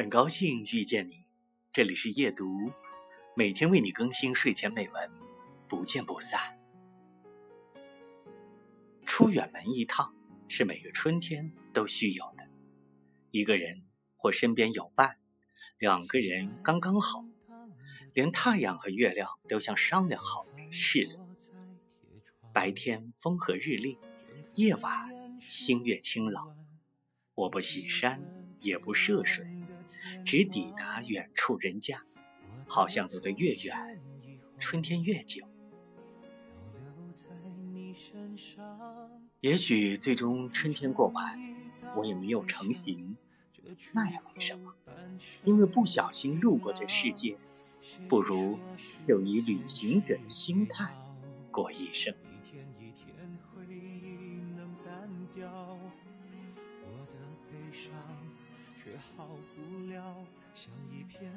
很高兴遇见你，这里是夜读，每天为你更新睡前美文，不见不散。出远门一趟是每个春天都需有的，一个人或身边有伴，两个人刚刚好，连太阳和月亮都像商量好似的。白天风和日丽，夜晚星月清朗。我不喜山，也不涉水。只抵达远处人家，好像走得越远，春天越久。也许最终春天过完，我也没有成行，那也没什么，因为不小心路过这世界，不如就以旅行者的心态过一生。好不了，像一片。